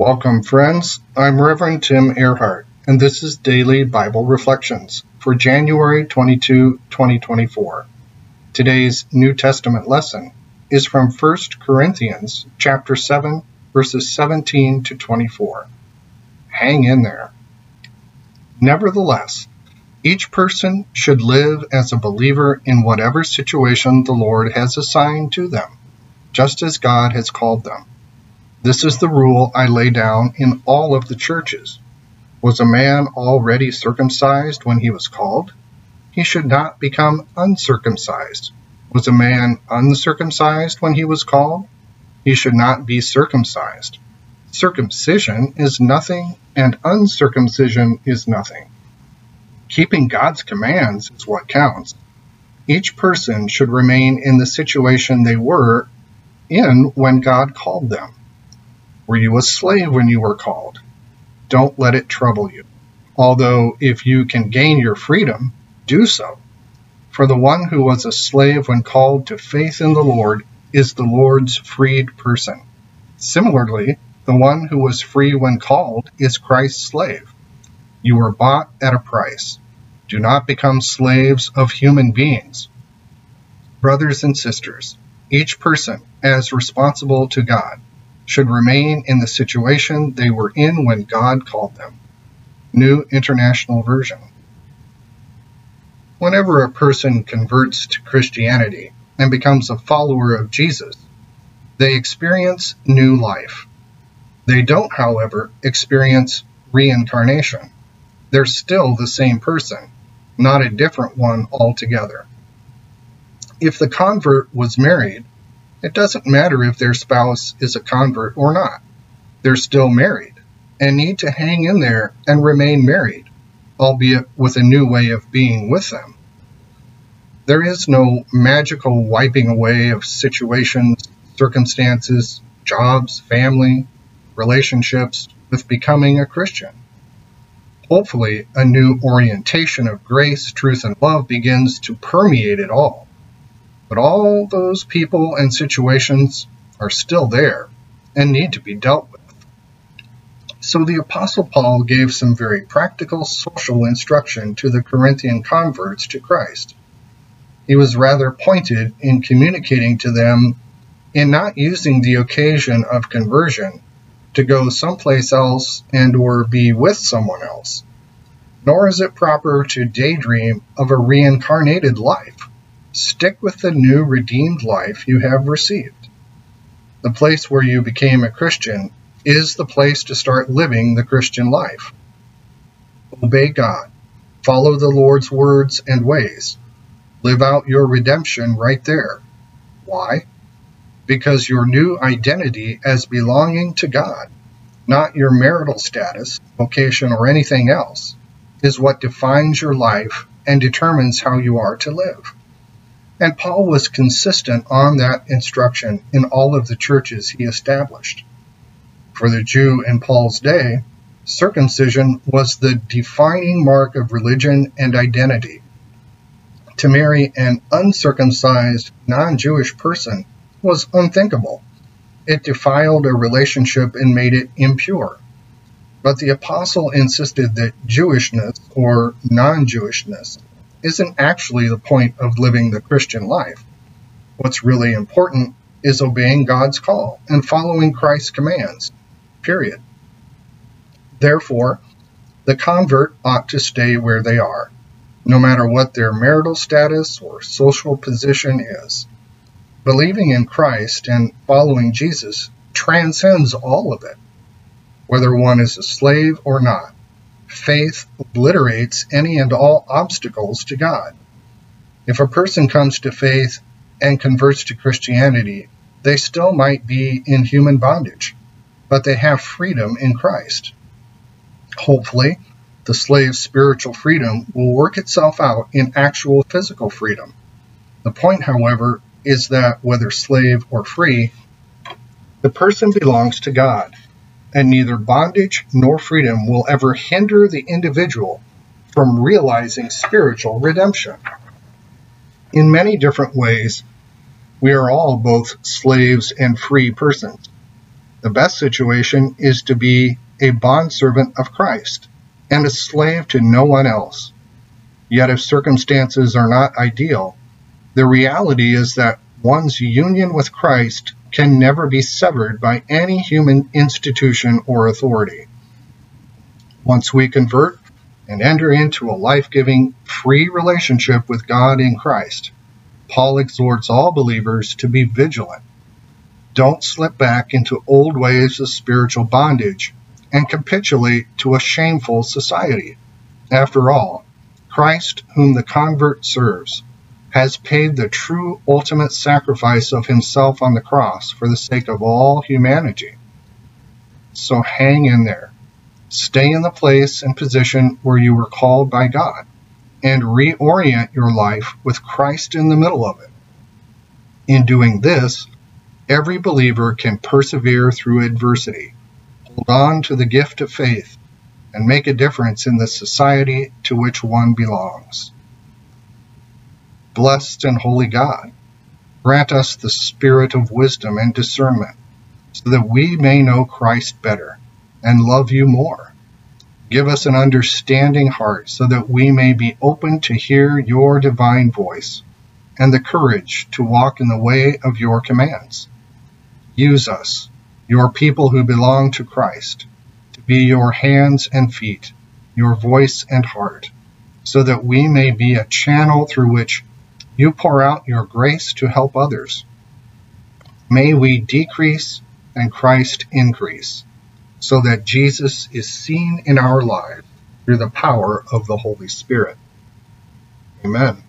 Welcome, friends. I'm Reverend Tim Ehrhardt, and this is Daily Bible Reflections for January 22, 2024. Today's New Testament lesson is from 1 Corinthians chapter 7, verses 17 to 24. Hang in there. Nevertheless, each person should live as a believer in whatever situation the Lord has assigned to them, just as God has called them. This is the rule I lay down in all of the churches. Was a man already circumcised when he was called? He should not become uncircumcised. Was a man uncircumcised when he was called? He should not be circumcised. Circumcision is nothing, and uncircumcision is nothing. Keeping God's commands is what counts. Each person should remain in the situation they were in when God called them. Were you a slave when you were called? Don't let it trouble you. Although, if you can gain your freedom, do so. For the one who was a slave when called to faith in the Lord is the Lord's freed person. Similarly, the one who was free when called is Christ's slave. You were bought at a price. Do not become slaves of human beings. Brothers and sisters, each person as responsible to God should remain in the situation they were in when God called them. New International Version. Whenever a person converts to Christianity and becomes a follower of Jesus, they experience new life. They don't, however, experience reincarnation. They're still the same person, not a different one altogether. If the convert was married, it doesn't matter if their spouse is a convert or not. They're still married and need to hang in there and remain married, albeit with a new way of being with them. There is no magical wiping away of situations, circumstances, jobs, family, relationships with becoming a Christian. Hopefully, a new orientation of grace, truth, and love begins to permeate it all. But all those people and situations are still there and need to be dealt with. So the Apostle Paul gave some very practical social instruction to the Corinthian converts to Christ. He was rather pointed in communicating to them in not using the occasion of conversion to go someplace else and or be with someone else. Nor is it proper to daydream of a reincarnated life Stick with the new redeemed life you have received. The place where you became a Christian is the place to start living the Christian life. Obey God. Follow the Lord's words and ways. Live out your redemption right there. Why? Because your new identity as belonging to God, not your marital status, vocation, or anything else, is what defines your life and determines how you are to live. And Paul was consistent on that instruction in all of the churches he established. For the Jew in Paul's day, circumcision was the defining mark of religion and identity. To marry an uncircumcised, non Jewish person was unthinkable. It defiled a relationship and made it impure. But the apostle insisted that Jewishness or non Jewishness isn't actually the point of living the Christian life. What's really important is obeying God's call and following Christ's commands, period. Therefore, the convert ought to stay where they are, no matter what their marital status or social position is. Believing in Christ and following Jesus transcends all of it, whether one is a slave or not faith obliterates any and all obstacles to God. If a person comes to faith and converts to Christianity, they still might be in human bondage, but they have freedom in Christ. Hopefully, the slave's spiritual freedom will work itself out in actual physical freedom. The point, however, is that whether slave or free, the person belongs to God and neither bondage nor freedom will ever hinder the individual from realizing spiritual redemption. In many different ways, we are all both slaves and free persons. The best situation is to be a bondservant of Christ and a slave to no one else. Yet, if circumstances are not ideal, the reality is that one's union with Christ can never be severed by any human institution or authority. Once we convert and enter into a life giving, free relationship with God in Christ, Paul exhorts all believers to be vigilant. Don't slip back into old ways of spiritual bondage and capitulate to a shameful society. After all, Christ, whom the convert serves, has paid the true ultimate sacrifice of himself on the cross for the sake of all humanity. So hang in there. Stay in the place and position where you were called by God and reorient your life with Christ in the middle of it. In doing this, every believer can persevere through adversity, hold on to the gift of faith, and make a difference in the society to which one belongs. Blessed and holy God, grant us the spirit of wisdom and discernment, so that we may know Christ better and love you more. Give us an understanding heart so that we may be open to hear your divine voice and the courage to walk in the way of your commands. Use us, your people who belong to Christ, to be your hands and feet, your voice and heart, so that we may be a channel through which you pour out your grace to help others. May we decrease and Christ increase so that Jesus is seen in our lives through the power of the Holy Spirit. Amen.